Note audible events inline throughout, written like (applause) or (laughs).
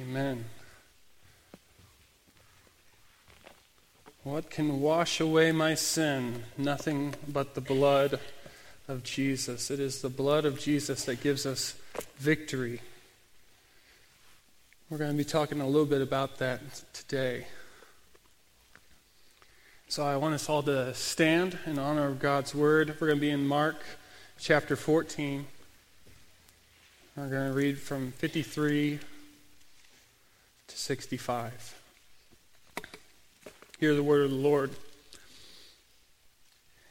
Amen. What can wash away my sin? Nothing but the blood of Jesus. It is the blood of Jesus that gives us victory. We're going to be talking a little bit about that today. So I want us all to stand in honor of God's word. We're going to be in Mark chapter 14. We're going to read from 53 to 65. Hear the word of the Lord.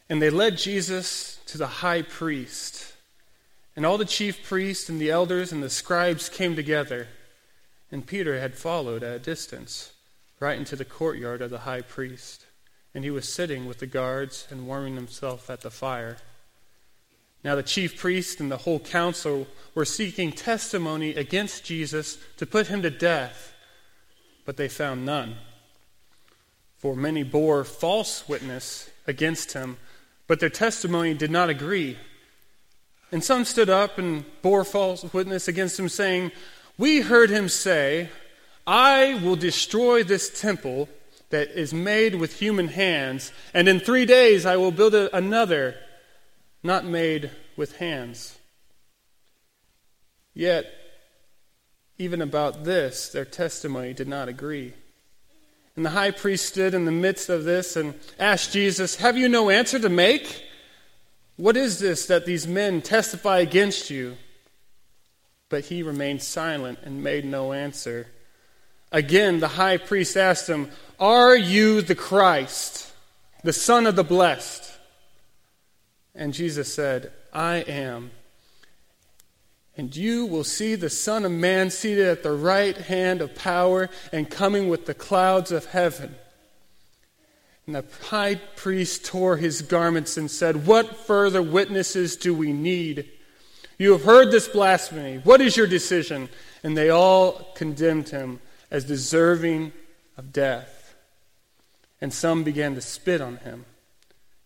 And they led Jesus to the high priest. And all the chief priests and the elders and the scribes came together. And Peter had followed at a distance, right into the courtyard of the high priest. And he was sitting with the guards and warming himself at the fire. Now the chief priests and the whole council were seeking testimony against Jesus to put him to death, but they found none. For many bore false witness against him, but their testimony did not agree. And some stood up and bore false witness against him, saying, We heard him say, I will destroy this temple that is made with human hands, and in three days I will build another not made with hands. Yet, even about this, their testimony did not agree. And the high priest stood in the midst of this and asked Jesus, Have you no answer to make? What is this that these men testify against you? But he remained silent and made no answer. Again, the high priest asked him, Are you the Christ, the Son of the Blessed? And Jesus said, I am. And you will see the Son of Man seated at the right hand of power and coming with the clouds of heaven. And the high priest tore his garments and said, What further witnesses do we need? You have heard this blasphemy. What is your decision? And they all condemned him as deserving of death. And some began to spit on him.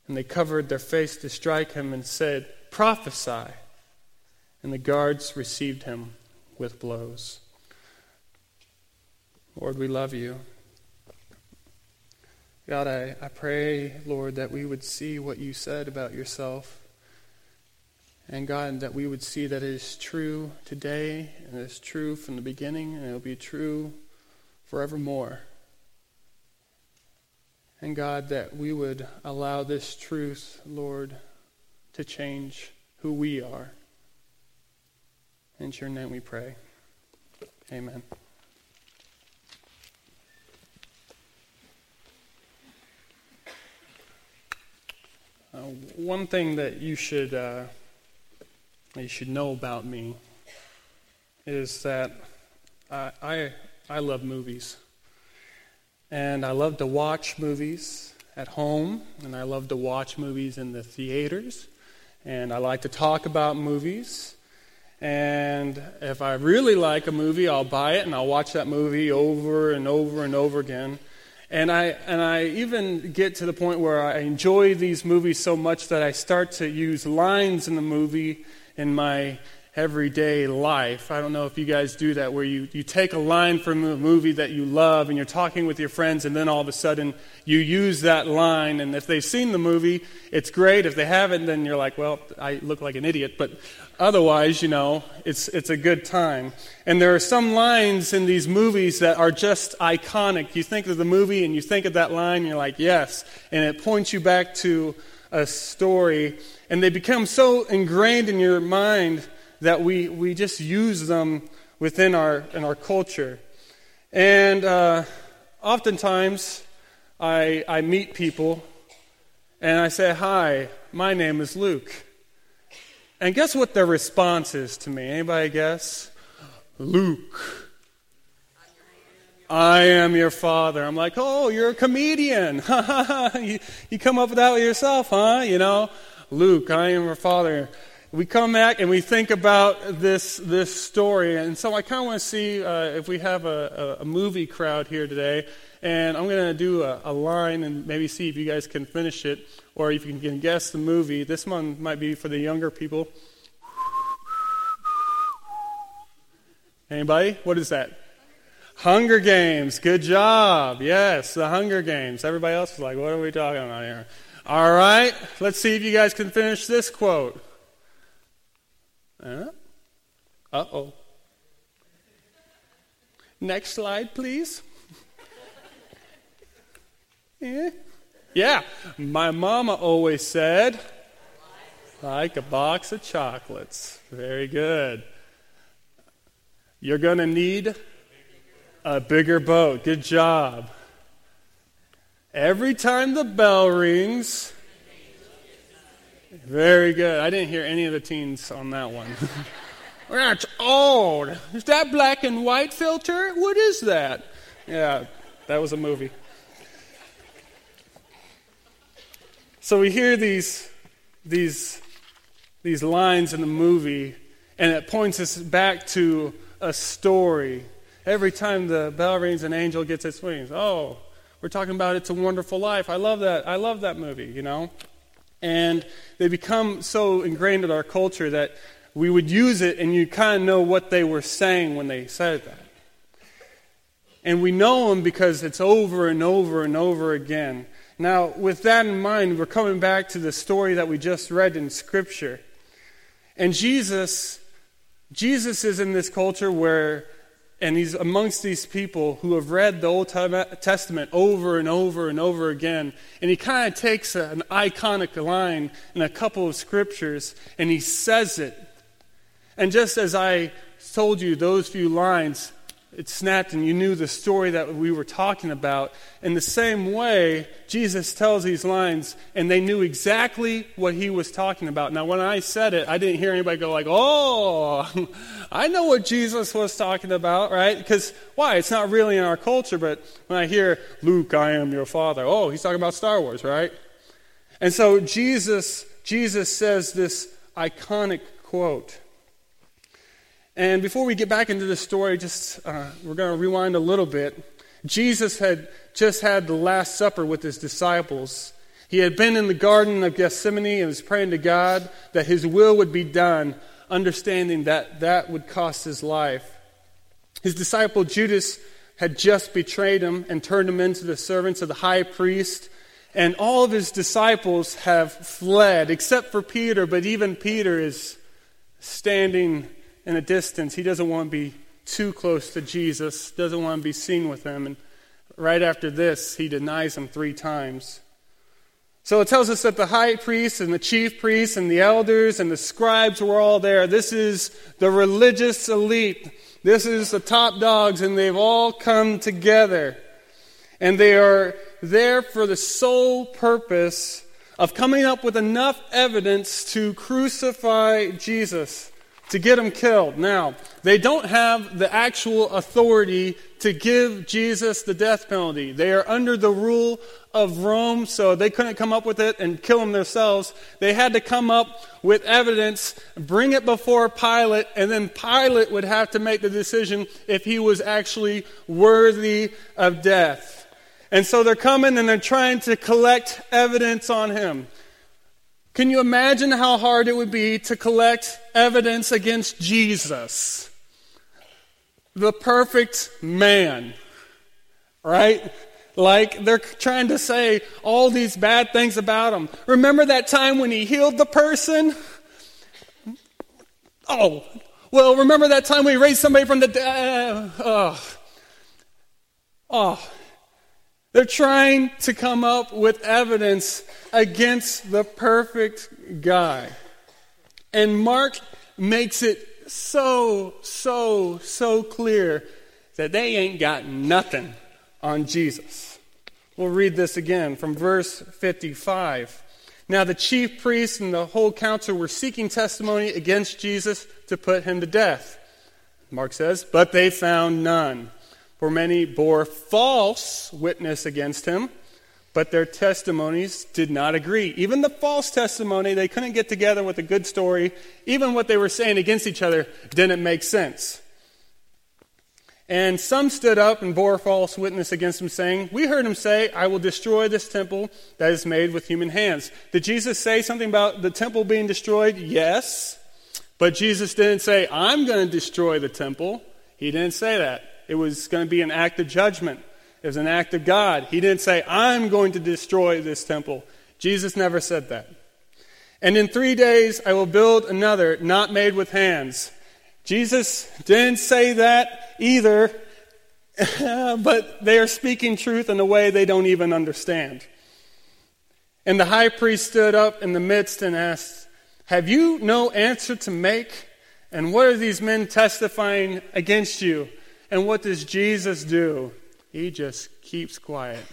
And they covered their face to strike him and said, Prophesy and the guards received him with blows. Lord, we love you. God, I, I pray, Lord, that we would see what you said about yourself. And God, that we would see that it is true today, and it is true from the beginning, and it will be true forevermore. And God, that we would allow this truth, Lord, to change who we are. In your name we pray. Amen. Uh, one thing that you should uh, you should know about me is that I, I I love movies, and I love to watch movies at home, and I love to watch movies in the theaters, and I like to talk about movies. And if I really like a movie, I'll buy it and I'll watch that movie over and over and over again. And I, and I even get to the point where I enjoy these movies so much that I start to use lines in the movie in my everyday life. I don't know if you guys do that, where you, you take a line from a movie that you love and you're talking with your friends, and then all of a sudden you use that line. And if they've seen the movie, it's great. If they haven't, then you're like, well, I look like an idiot. But otherwise, you know, it's, it's a good time. And there are some lines in these movies that are just iconic. You think of the movie and you think of that line, and you're like, yes. And it points you back to a story. And they become so ingrained in your mind that we, we just use them within our, in our culture. And uh, oftentimes, I, I meet people and I say, Hi, my name is Luke. And guess what their response is to me? Anybody guess? Luke. I am your father. I'm like, oh, you're a comedian. (laughs) you, you come up with that yourself, huh? You know, Luke, I am your father we come back and we think about this, this story. And so I kind of want to see uh, if we have a, a, movie crowd here today. And I'm going to do a, a, line and maybe see if you guys can finish it or if you can guess the movie. This one might be for the younger people. Anybody? What is that? Hunger Games. Good job. Yes, the Hunger Games. Everybody else is like, what are we talking about here? All right, let's see if you guys can finish this quote. Uh oh. Next slide, please. yeah. yeah, my mama always said, like a box of chocolates. Very good. You're going to need a bigger boat. Good job. Every time the bell rings, very good. I didn't hear any of the teens on that one. (laughs) That's old. Is that black and white filter? What is that? Yeah, that was a movie. So we hear these, these, these lines in the movie, and it points us back to a story Every time the bell rings, an angel gets its wings. Oh, we're talking about It's a Wonderful Life. I love that. I love that movie, you know? And they become so ingrained in our culture that we would use it and you kind of know what they were saying when they said that. And we know them because it's over and over and over again. Now, with that in mind, we're coming back to the story that we just read in Scripture. And Jesus, Jesus is in this culture where and he's amongst these people who have read the Old Testament over and over and over again. And he kind of takes a, an iconic line in a couple of scriptures and he says it. And just as I told you those few lines, it snapped and you knew the story that we were talking about. In the same way, Jesus tells these lines and they knew exactly what he was talking about. Now, when I said it, I didn't hear anybody go like, oh, (laughs) I know what Jesus was talking about, right? Because why? It's not really in our culture, but when I hear, Luke, I am your father, oh, he's talking about Star Wars, right? And so Jesus, Jesus says this iconic quote. And before we get back into the story, just uh, we're going to rewind a little bit. Jesus had just had the Last Supper with his disciples. He had been in the Garden of Gethsemane and was praying to God that his will would be done, understanding that that would cost his life. His disciple Judas had just betrayed him and turned him into the servants of the high priest. And all of his disciples have fled, except for Peter, but even Peter is standing in a distance. He doesn't want to be too close to Jesus, doesn't want to be seen with him. And right after this, he denies him three times. So it tells us that the high priest and the chief priests and the elders and the scribes were all there. This is the religious elite. This is the top dogs, and they've all come together. And they are there for the sole purpose of coming up with enough evidence to crucify Jesus to get him killed. Now, they don't have the actual authority to give Jesus the death penalty. They are under the rule of Rome, so they couldn't come up with it and kill him themselves. They had to come up with evidence, bring it before Pilate, and then Pilate would have to make the decision if he was actually worthy of death. And so they're coming and they're trying to collect evidence on him. Can you imagine how hard it would be to collect evidence against Jesus? The perfect man, right? Like they're trying to say all these bad things about him. Remember that time when he healed the person? Oh, well, remember that time we raised somebody from the dead? Uh, oh. oh. They're trying to come up with evidence against the perfect guy. And Mark makes it so, so, so clear that they ain't got nothing on Jesus. We'll read this again from verse 55. Now, the chief priests and the whole council were seeking testimony against Jesus to put him to death. Mark says, but they found none. For many bore false witness against him, but their testimonies did not agree. Even the false testimony, they couldn't get together with a good story. Even what they were saying against each other didn't make sense. And some stood up and bore false witness against him, saying, We heard him say, I will destroy this temple that is made with human hands. Did Jesus say something about the temple being destroyed? Yes. But Jesus didn't say, I'm going to destroy the temple. He didn't say that. It was going to be an act of judgment. It was an act of God. He didn't say, I'm going to destroy this temple. Jesus never said that. And in three days I will build another, not made with hands. Jesus didn't say that either, (laughs) but they are speaking truth in a way they don't even understand. And the high priest stood up in the midst and asked, Have you no answer to make? And what are these men testifying against you? And what does Jesus do? He just keeps quiet.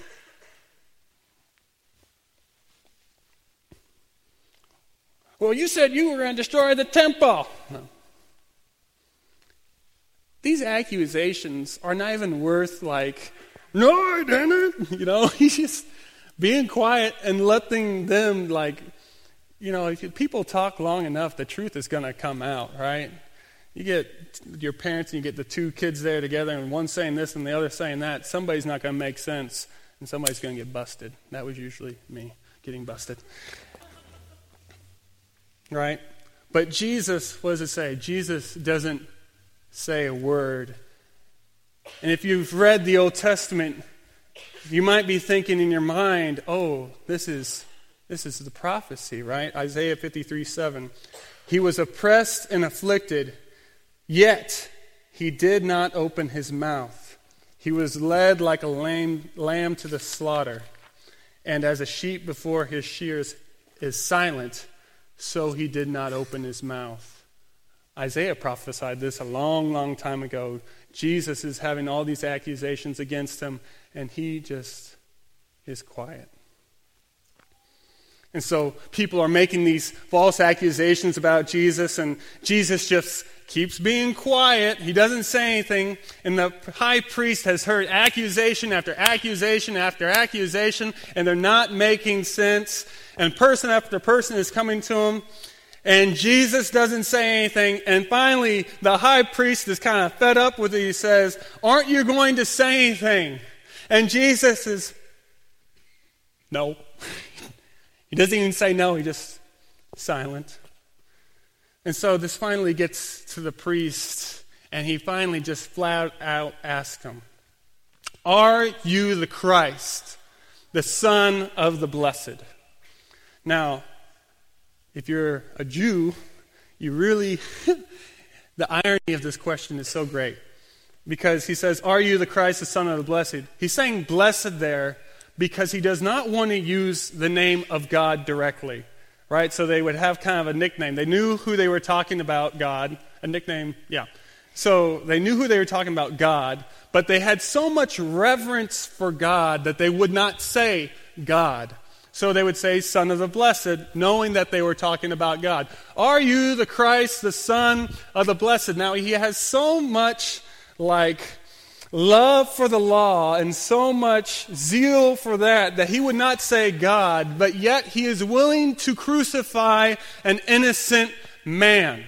Well, you said you were going to destroy the temple. No. These accusations are not even worth, like, no, I didn't. (laughs) You know, (laughs) he's just being quiet and letting them, like, you know, if people talk long enough, the truth is going to come out, right? You get your parents and you get the two kids there together, and one saying this and the other saying that. Somebody's not going to make sense, and somebody's going to get busted. That was usually me getting busted. Right? But Jesus, what does it say? Jesus doesn't say a word. And if you've read the Old Testament, you might be thinking in your mind, oh, this is, this is the prophecy, right? Isaiah 53 7. He was oppressed and afflicted, yet he did not open his mouth. He was led like a lamb, lamb to the slaughter, and as a sheep before his shears is silent, so he did not open his mouth. Isaiah prophesied this a long, long time ago. Jesus is having all these accusations against him, and he just is quiet. And so people are making these false accusations about Jesus, and Jesus just keeps being quiet. He doesn't say anything. And the high priest has heard accusation after accusation after accusation, and they're not making sense. And person after person is coming to him. And Jesus doesn't say anything. And finally, the high priest is kind of fed up with it. He says, Aren't you going to say anything? And Jesus is, No. (laughs) he doesn't even say no, he just silent. And so this finally gets to the priest, and he finally just flat out asks him, Are you the Christ, the Son of the Blessed? Now, if you're a Jew, you really, (laughs) the irony of this question is so great. Because he says, Are you the Christ, the Son of the Blessed? He's saying blessed there because he does not want to use the name of God directly, right? So they would have kind of a nickname. They knew who they were talking about, God. A nickname, yeah. So they knew who they were talking about, God, but they had so much reverence for God that they would not say God. So they would say, Son of the Blessed, knowing that they were talking about God. Are you the Christ, the Son of the Blessed? Now, he has so much, like, love for the law and so much zeal for that that he would not say God, but yet he is willing to crucify an innocent man.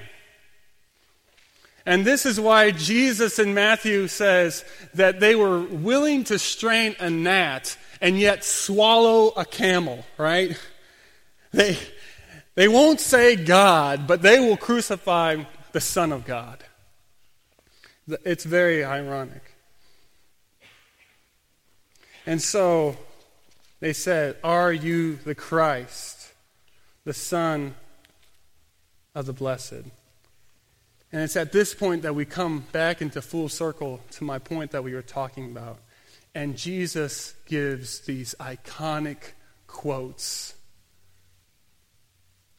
And this is why Jesus in Matthew says that they were willing to strain a gnat and yet swallow a camel, right? They, they won't say God, but they will crucify the Son of God. It's very ironic. And so they said, Are you the Christ, the Son of the Blessed? And it's at this point that we come back into full circle to my point that we were talking about. And Jesus gives these iconic quotes.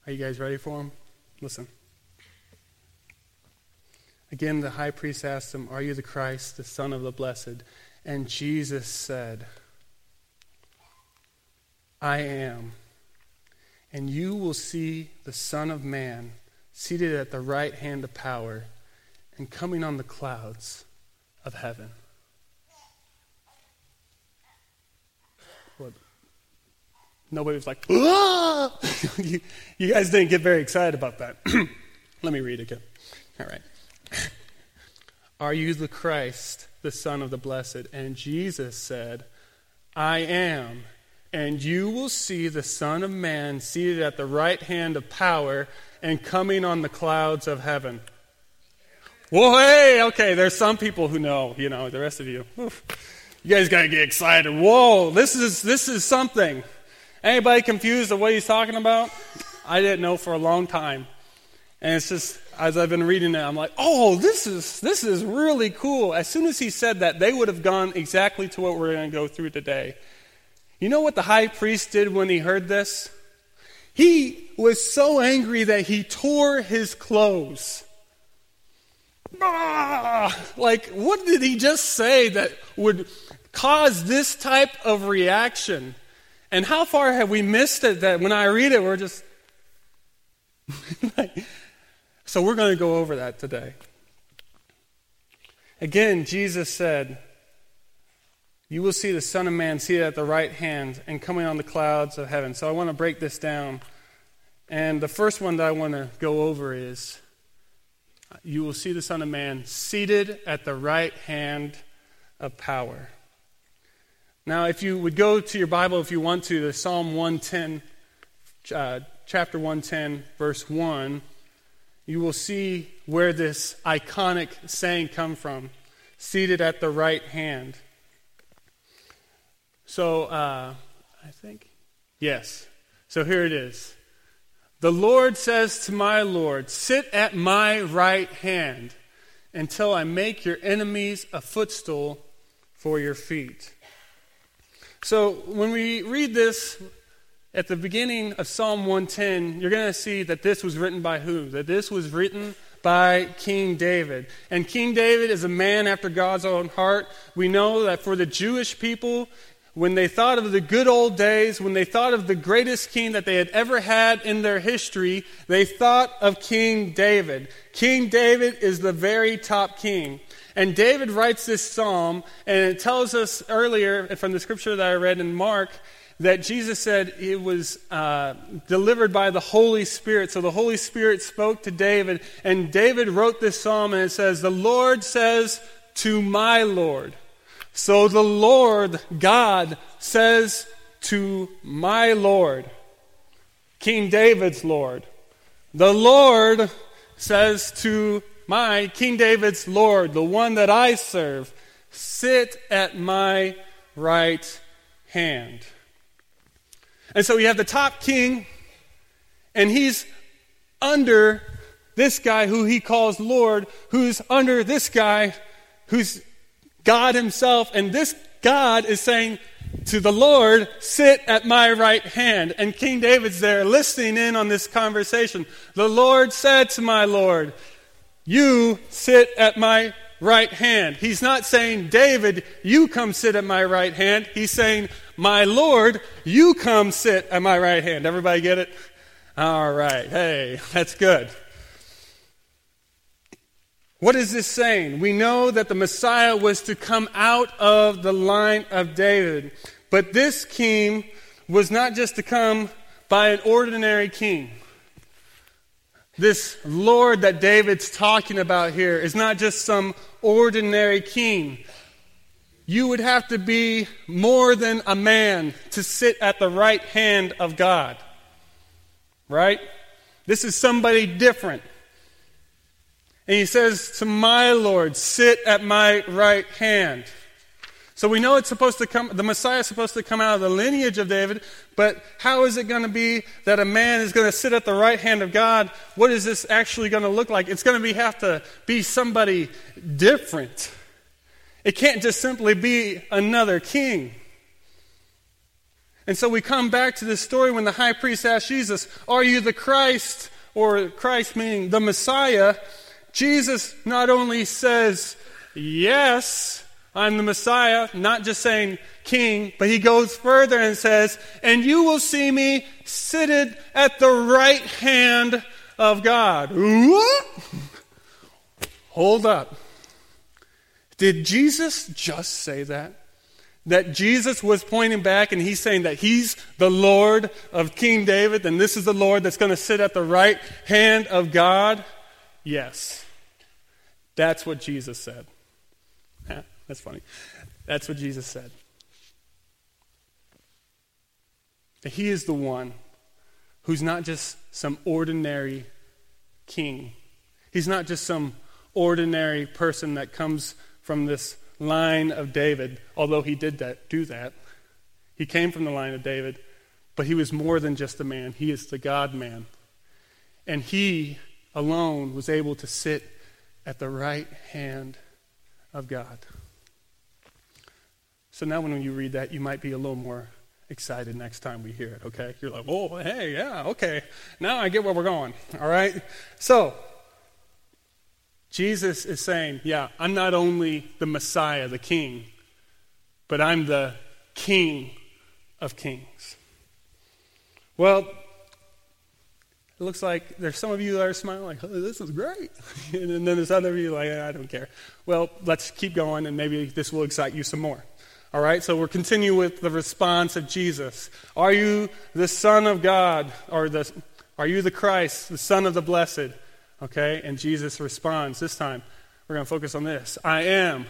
Are you guys ready for them? Listen. Again, the high priest asked him, Are you the Christ, the Son of the Blessed? And Jesus said, I am. And you will see the Son of Man seated at the right hand of power and coming on the clouds of heaven. Nobody was like, ah! (laughs) you, you guys didn't get very excited about that. (clears throat) Let me read again. All right. (clears throat) Are you the Christ, the Son of the Blessed? And Jesus said, I am. And you will see the Son of Man seated at the right hand of power and coming on the clouds of heaven. Well, hey, okay, there's some people who know, you know, the rest of you. Oof. You guys got to get excited. Whoa, this is this is something. Anybody confused of what he's talking about? I didn't know for a long time. And it's just as I've been reading it, I'm like, "Oh, this is this is really cool." As soon as he said that, they would have gone exactly to what we're going to go through today. You know what the high priest did when he heard this? He was so angry that he tore his clothes. Ah, like, what did he just say that would cause this type of reaction? And how far have we missed it that when I read it, we're just. (laughs) so we're going to go over that today. Again, Jesus said, You will see the Son of Man seated at the right hand and coming on the clouds of heaven. So I want to break this down. And the first one that I want to go over is you will see the Son of Man seated at the right hand of power. Now, if you would go to your Bible, if you want to, to Psalm 110, uh, chapter 110, verse 1, you will see where this iconic saying come from seated at the right hand. So, uh, I think, yes. So here it is. The Lord says to my Lord, Sit at my right hand until I make your enemies a footstool for your feet. So when we read this at the beginning of Psalm 110, you're going to see that this was written by who? That this was written by King David. And King David is a man after God's own heart. We know that for the Jewish people, when they thought of the good old days, when they thought of the greatest king that they had ever had in their history, they thought of King David. King David is the very top king. And David writes this psalm, and it tells us earlier from the scripture that I read in Mark that Jesus said it was uh, delivered by the Holy Spirit. So the Holy Spirit spoke to David, and David wrote this psalm, and it says, The Lord says to my Lord. So the Lord God says to my Lord, King David's Lord, the Lord says to my King David's Lord, the one that I serve, sit at my right hand. And so you have the top king, and he's under this guy who he calls Lord, who's under this guy who's God Himself, and this God is saying to the Lord, Sit at my right hand. And King David's there listening in on this conversation. The Lord said to my Lord, You sit at my right hand. He's not saying, David, you come sit at my right hand. He's saying, My Lord, you come sit at my right hand. Everybody get it? All right. Hey, that's good. What is this saying? We know that the Messiah was to come out of the line of David. But this king was not just to come by an ordinary king. This Lord that David's talking about here is not just some ordinary king. You would have to be more than a man to sit at the right hand of God. Right? This is somebody different. And he says to my Lord, sit at my right hand. So we know it's supposed to come, the Messiah is supposed to come out of the lineage of David, but how is it going to be that a man is going to sit at the right hand of God? What is this actually going to look like? It's going to be, have to be somebody different. It can't just simply be another king. And so we come back to this story when the high priest asked Jesus, Are you the Christ? Or Christ meaning the Messiah. Jesus not only says, Yes, I'm the Messiah, not just saying king, but he goes further and says, And you will see me seated at the right hand of God. Hold up. Did Jesus just say that? That Jesus was pointing back and he's saying that he's the Lord of King David, and this is the Lord that's going to sit at the right hand of God? Yes. That's what Jesus said. that's funny. That's what Jesus said. That he is the one who's not just some ordinary king. He's not just some ordinary person that comes from this line of David, although he did that, do that. He came from the line of David, but he was more than just a man. He is the God man. And he alone was able to sit at the right hand of God. So now when you read that, you might be a little more excited next time we hear it, okay? You're like, oh, hey, yeah, okay. Now I get where we're going, all right? So, Jesus is saying, yeah, I'm not only the Messiah, the King, but I'm the King of Kings. Well, it looks like there's some of you that are smiling like, oh, this is great. (laughs) and then there's other of you like, I don't care. Well, let's keep going and maybe this will excite you some more. All right, so we're continuing with the response of Jesus. Are you the Son of God? Or the, are you the Christ, the Son of the Blessed? Okay, and Jesus responds this time. We're going to focus on this. I am.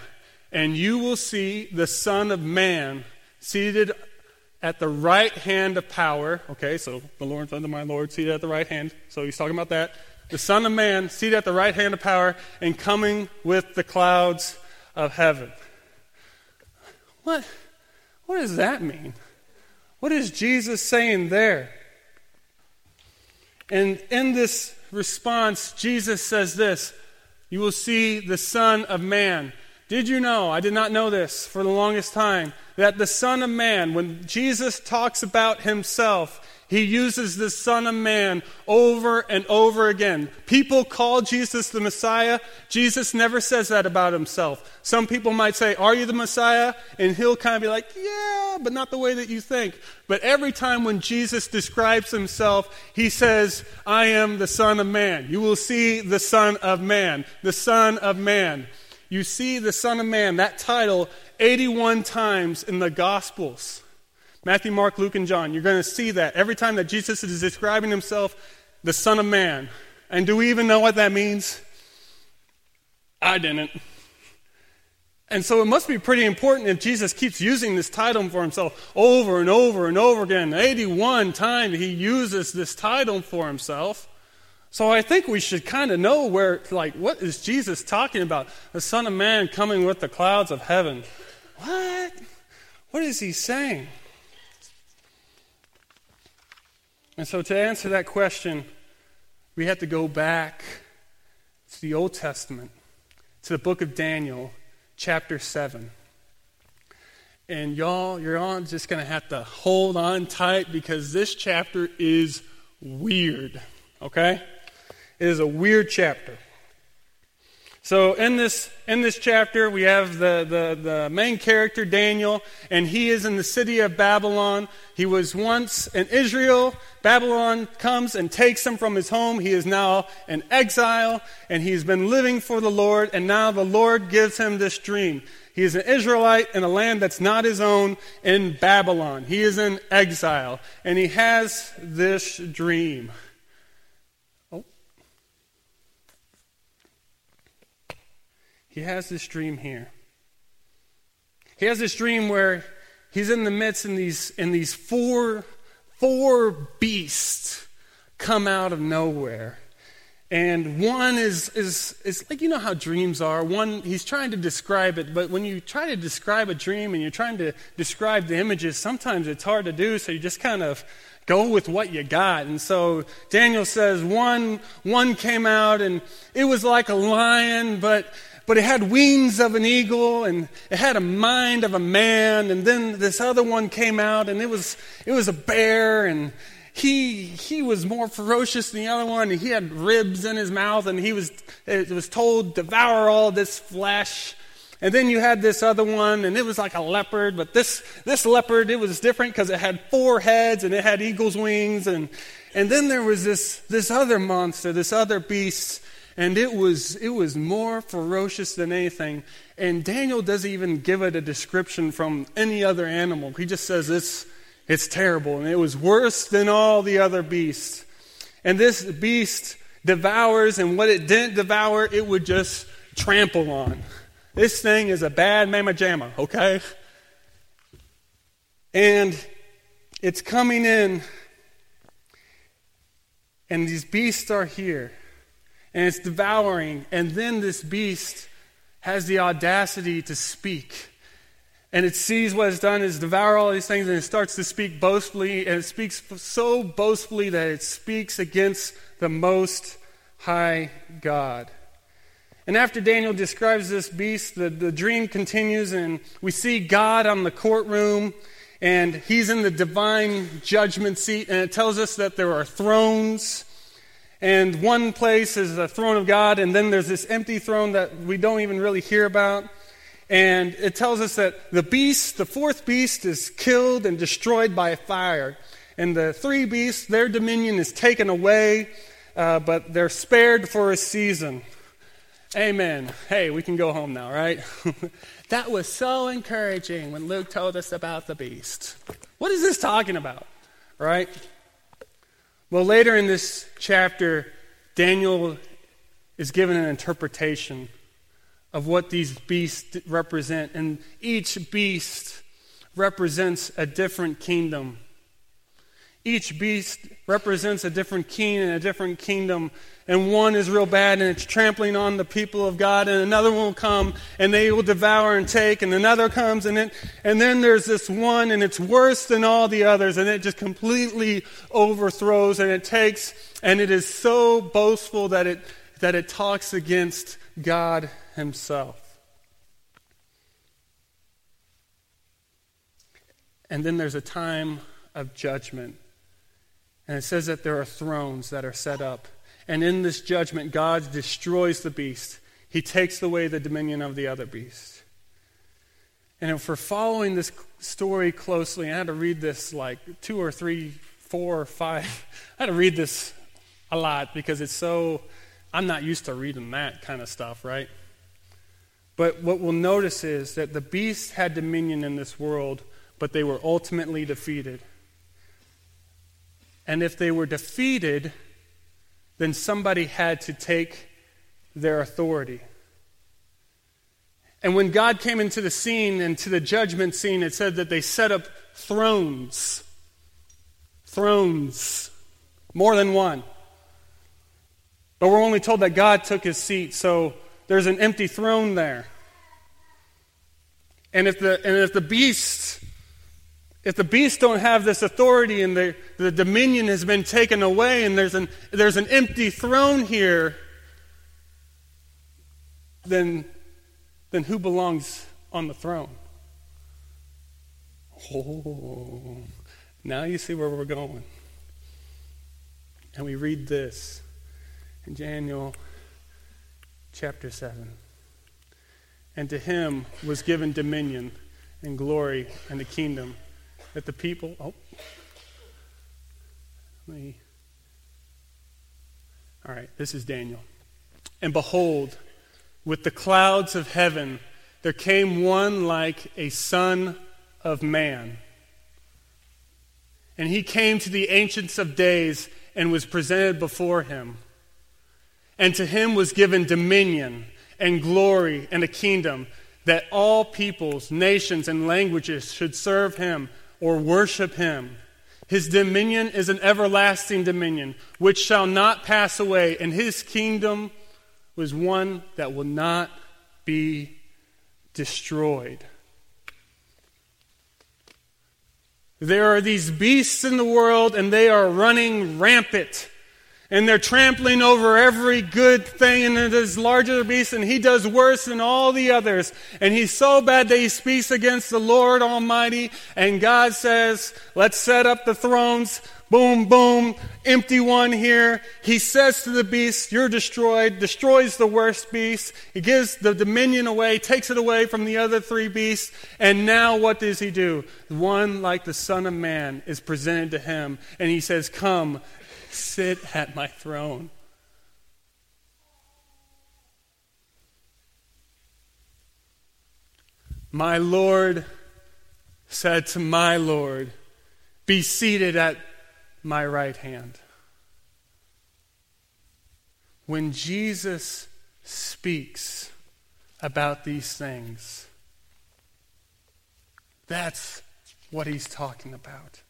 And you will see the Son of Man seated at the right hand of power. Okay, so the Lord's under my Lord, seated at the right hand. So he's talking about that. The Son of Man seated at the right hand of power and coming with the clouds of heaven. What, what does that mean? What is Jesus saying there? And in this response, Jesus says this You will see the Son of Man. Did you know? I did not know this for the longest time. That the Son of Man, when Jesus talks about himself, he uses the Son of Man over and over again. People call Jesus the Messiah. Jesus never says that about himself. Some people might say, Are you the Messiah? And he'll kind of be like, Yeah, but not the way that you think. But every time when Jesus describes himself, he says, I am the Son of Man. You will see the Son of Man. The Son of Man. You see the Son of Man, that title, 81 times in the Gospels. Matthew, Mark, Luke, and John. You're going to see that every time that Jesus is describing himself, the Son of Man. And do we even know what that means? I didn't. And so it must be pretty important if Jesus keeps using this title for himself over and over and over again. 81 times he uses this title for himself. So I think we should kind of know where, like, what is Jesus talking about? The Son of Man coming with the clouds of heaven. What? What is he saying? And so, to answer that question, we have to go back to the Old Testament, to the book of Daniel, chapter 7. And y'all, you're just going to have to hold on tight because this chapter is weird, okay? It is a weird chapter. So in this in this chapter, we have the, the, the, main character, Daniel, and he is in the city of Babylon. He was once in Israel. Babylon comes and takes him from his home. He is now in exile, and he's been living for the Lord, and now the Lord gives him this dream. He is an Israelite in a land that's not his own in Babylon. He is in exile, and he has this dream. He has this dream here. He has this dream where he's in the midst and these and these four four beasts come out of nowhere. And one is, is, is like, you know how dreams are. One, he's trying to describe it, but when you try to describe a dream and you're trying to describe the images, sometimes it's hard to do, so you just kind of go with what you got. And so Daniel says one, one came out and it was like a lion, but but it had wings of an eagle and it had a mind of a man. And then this other one came out and it was, it was a bear and he, he was more ferocious than the other one. He had ribs in his mouth and he was, it was told, devour all this flesh. And then you had this other one, and it was like a leopard, but this, this leopard, it was different because it had four heads and it had eagle's wings. And, and then there was this, this other monster, this other beast, and it was, it was more ferocious than anything. And Daniel doesn't even give it a description from any other animal. He just says it's, it's terrible. And it was worse than all the other beasts. And this beast devours, and what it didn't devour, it would just trample on. This thing is a bad mamma jamma, okay? And it's coming in, and these beasts are here. And it's devouring. And then this beast has the audacity to speak. And it sees what it's done is devour all these things, and it starts to speak boastfully, and it speaks so boastfully that it speaks against the most high God. And after Daniel describes this beast, the, the dream continues, and we see God on the courtroom, and he's in the divine judgment seat, and it tells us that there are thrones. And one place is the throne of God, and then there's this empty throne that we don't even really hear about. And it tells us that the beast, the fourth beast, is killed and destroyed by fire. And the three beasts, their dominion is taken away, uh, but they're spared for a season. Amen. Hey, we can go home now, right? (laughs) that was so encouraging when Luke told us about the beast. What is this talking about, right? Well, later in this chapter, Daniel is given an interpretation of what these beasts represent, and each beast represents a different kingdom. Each beast represents a different king and a different kingdom and one is real bad and it's trampling on the people of God, and another one will come and they will devour and take, and another comes and it, and then there's this one and it's worse than all the others, and it just completely overthrows and it takes, and it is so boastful that it that it talks against God Himself. And then there's a time of judgment. And it says that there are thrones that are set up and in this judgment, God destroys the beast. He takes away the dominion of the other beast. And if we're following this story closely, I had to read this like two or three, four or five. (laughs) I had to read this a lot because it's so, I'm not used to reading that kind of stuff, right? But what we'll notice is that the beast had dominion in this world, but they were ultimately defeated. And if they were defeated, then somebody had to take their authority. And when God came into the scene and to the judgment scene, it said that they set up thrones. Thrones. More than one. But we're only told that God took his seat, so there's an empty throne there. And if the, and if the beast if the beasts don't have this authority and the, the dominion has been taken away and there's an, there's an empty throne here, then, then who belongs on the throne? Oh, now you see where we're going. And we read this in Daniel chapter 7. And to him was given dominion and glory and the kingdom that the people. Oh. Me. All right, this is Daniel. And behold, with the clouds of heaven, there came one like a son of man. And he came to the Ancients of Days and was presented before him. And to him was given dominion and glory and a kingdom that all peoples, nations, and languages should serve him or worship him. His dominion is an everlasting dominion which shall not pass away, and his kingdom was one that will not be destroyed. There are these beasts in the world, and they are running rampant and they're trampling over every good thing, and it is larger beast, and he does worse than all the others. And he's so bad that he speaks against the Lord Almighty, and God says, Let's set up the thrones. Boom, boom, empty one here. He says to the beast, You're destroyed, destroys the worst beast. He gives the dominion away, takes it away from the other three beasts. And now what does he do? One like the Son of Man is presented to him, and he says, Come, sit at my throne. My Lord said to my Lord, Be seated at my right hand. When Jesus speaks about these things, that's what he's talking about.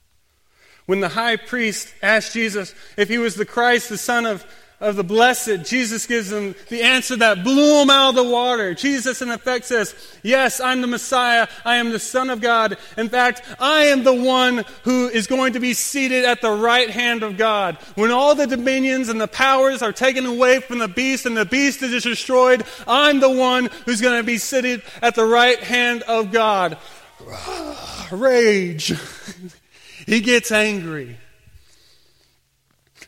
When the high priest asked Jesus if he was the Christ, the Son of, of the blessed, Jesus gives them the answer that blew him out of the water. Jesus, in effect, says, Yes, I'm the Messiah. I am the Son of God. In fact, I am the one who is going to be seated at the right hand of God. When all the dominions and the powers are taken away from the beast and the beast is destroyed, I'm the one who's going to be seated at the right hand of God. (sighs) Rage. (laughs) he gets angry.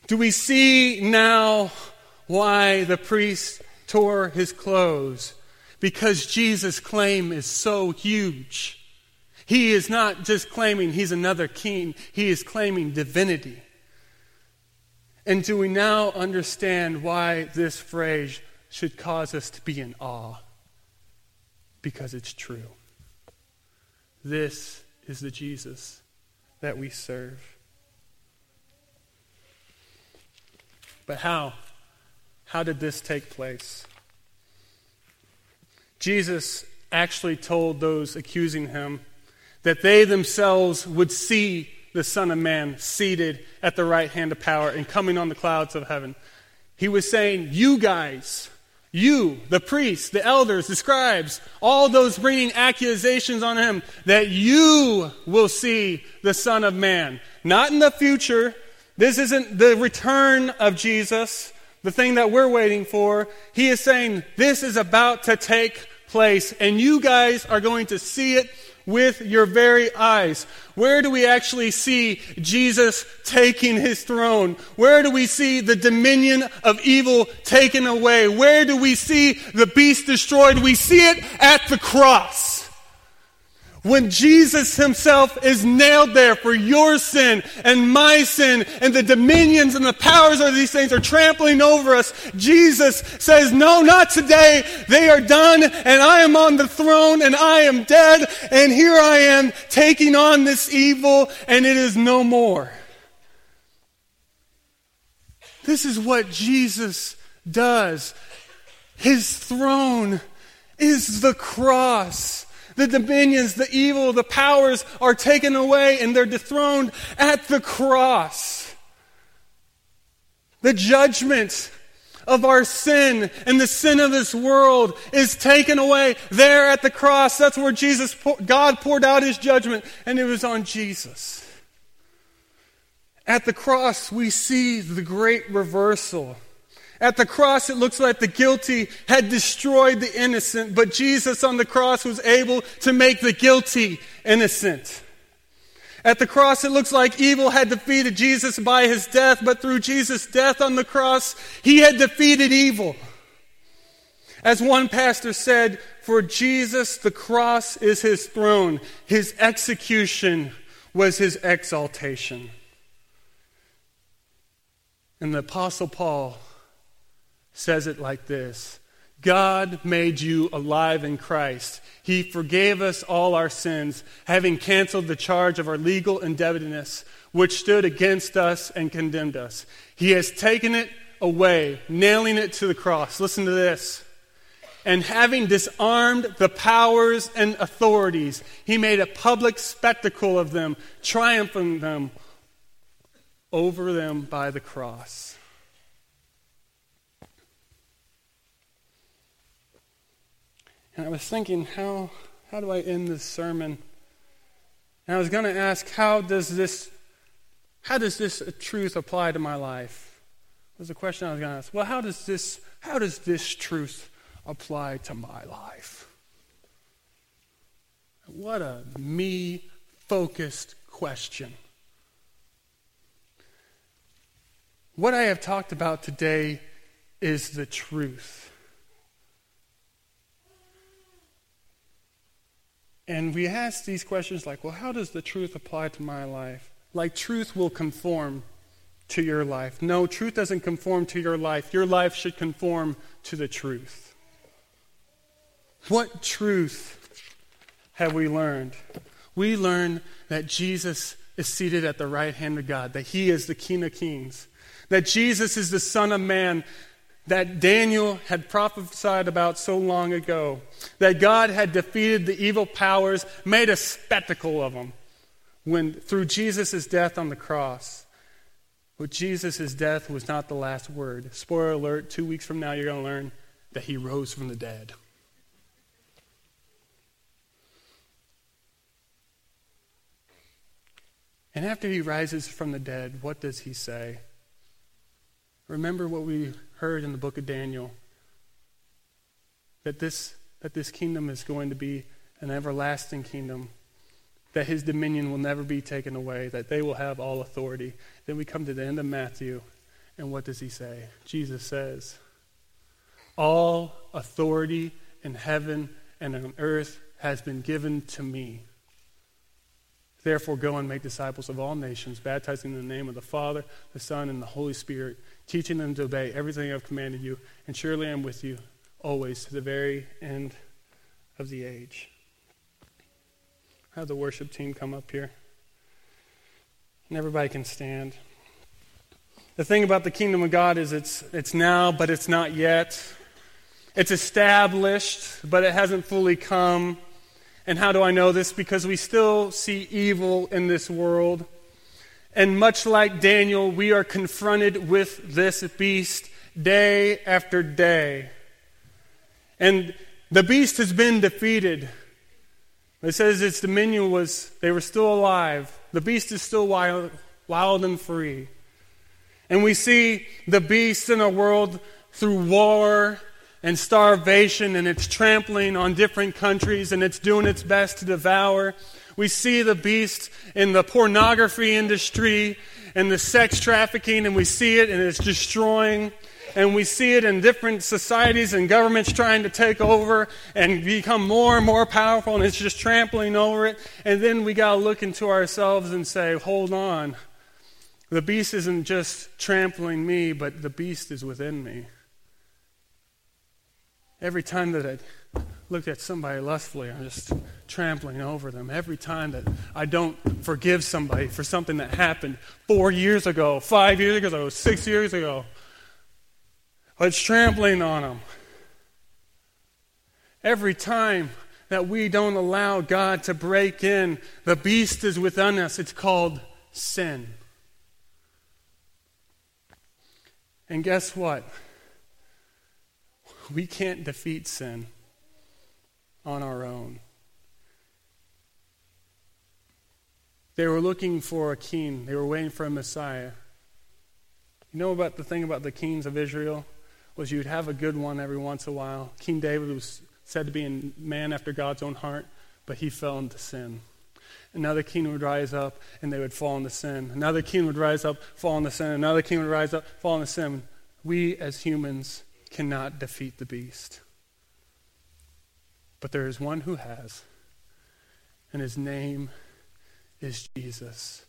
Do we see now why the priest tore his clothes? Because Jesus' claim is so huge. He is not just claiming he's another king, he is claiming divinity. And do we now understand why this phrase should cause us to be in awe? Because it's true. This is the Jesus that we serve. But how? How did this take place? Jesus actually told those accusing him that they themselves would see the Son of Man seated at the right hand of power and coming on the clouds of heaven. He was saying, You guys, you, the priests, the elders, the scribes, all those bringing accusations on him, that you will see the Son of Man. Not in the future, this isn't the return of Jesus, the thing that we're waiting for. He is saying this is about to take place, and you guys are going to see it with your very eyes. Where do we actually see Jesus taking his throne? Where do we see the dominion of evil taken away? Where do we see the beast destroyed? We see it at the cross. When Jesus himself is nailed there for your sin and my sin, and the dominions and the powers of these things are trampling over us, Jesus says, No, not today. They are done, and I am on the throne, and I am dead, and here I am taking on this evil, and it is no more. This is what Jesus does. His throne is the cross. The dominions, the evil, the powers are taken away and they're dethroned at the cross. The judgment of our sin and the sin of this world is taken away there at the cross. That's where Jesus, God poured out his judgment, and it was on Jesus. At the cross, we see the great reversal. At the cross, it looks like the guilty had destroyed the innocent, but Jesus on the cross was able to make the guilty innocent. At the cross, it looks like evil had defeated Jesus by his death, but through Jesus' death on the cross, he had defeated evil. As one pastor said, for Jesus, the cross is his throne, his execution was his exaltation. And the Apostle Paul says it like this God made you alive in Christ. He forgave us all our sins, having canceled the charge of our legal indebtedness, which stood against us and condemned us. He has taken it away, nailing it to the cross. Listen to this. And having disarmed the powers and authorities, he made a public spectacle of them, triumphing them over them by the cross. And I was thinking, how, how do I end this sermon? And I was going to ask, how does this, how does this truth apply to my life? Was the question I was going to ask. Well, how does this, how does this truth apply to my life? What a me focused question. What I have talked about today is the truth. And we ask these questions like, well, how does the truth apply to my life? Like, truth will conform to your life. No, truth doesn't conform to your life. Your life should conform to the truth. What truth have we learned? We learn that Jesus is seated at the right hand of God, that he is the King of kings, that Jesus is the Son of Man, that Daniel had prophesied about so long ago. That God had defeated the evil powers, made a spectacle of them when through Jesus' death on the cross. But Jesus' death was not the last word. Spoiler alert, two weeks from now, you're going to learn that he rose from the dead. And after he rises from the dead, what does he say? Remember what we heard in the book of Daniel that this, that this kingdom is going to be an everlasting kingdom, that his dominion will never be taken away, that they will have all authority. Then we come to the end of Matthew, and what does he say? Jesus says, All authority in heaven and on earth has been given to me. Therefore, go and make disciples of all nations, baptizing in the name of the Father, the Son, and the Holy Spirit, teaching them to obey everything I've commanded you. And surely I'm with you always to the very end of the age. Have the worship team come up here. And everybody can stand. The thing about the kingdom of God is it's, it's now, but it's not yet. It's established, but it hasn't fully come. And how do I know this? Because we still see evil in this world. And much like Daniel, we are confronted with this beast day after day. And the beast has been defeated. It says its dominion was, they were still alive. The beast is still wild, wild and free. And we see the beast in our world through war and starvation, and it's trampling on different countries, and it's doing its best to devour. We see the beast in the pornography industry and the sex trafficking, and we see it, and it's destroying and we see it in different societies and governments trying to take over and become more and more powerful, and it's just trampling over it. And then we got to look into ourselves and say, hold on. The beast isn't just trampling me, but the beast is within me. Every time that I look at somebody lustfully, I'm just trampling over them. Every time that I don't forgive somebody for something that happened four years ago, five years ago, six years ago, it's trampling on them. Every time that we don't allow God to break in, the beast is within us. It's called sin. And guess what? We can't defeat sin on our own. They were looking for a king, they were waiting for a Messiah. You know about the thing about the kings of Israel? was you'd have a good one every once in a while. King David was said to be a man after God's own heart, but he fell into sin. Another king would rise up and they would fall into sin. Another king would rise up, fall into sin. Another king would rise up, fall into sin. We as humans cannot defeat the beast. But there is one who has, and his name is Jesus.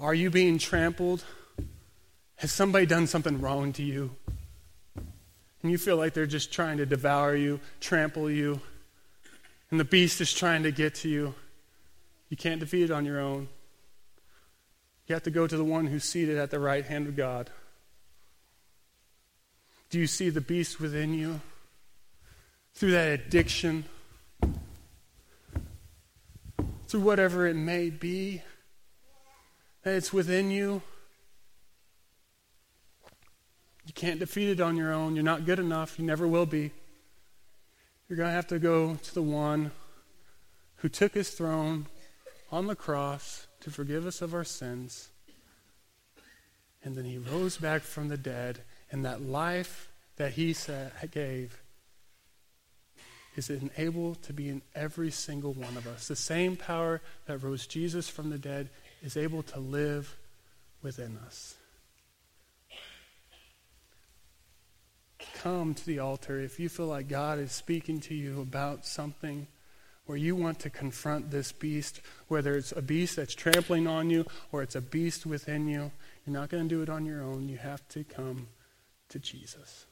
Are you being trampled? Has somebody done something wrong to you? And you feel like they're just trying to devour you, trample you, and the beast is trying to get to you. You can't defeat it on your own. You have to go to the one who's seated at the right hand of God. Do you see the beast within you? Through that addiction? Through whatever it may be? That it's within you? You can't defeat it on your own. You're not good enough. You never will be. You're going to have to go to the one who took his throne on the cross to forgive us of our sins. And then he rose back from the dead, and that life that he gave is able to be in every single one of us. The same power that rose Jesus from the dead is able to live within us. come to the altar if you feel like God is speaking to you about something where you want to confront this beast, whether it's a beast that's trampling on you or it's a beast within you. You're not going to do it on your own. You have to come to Jesus.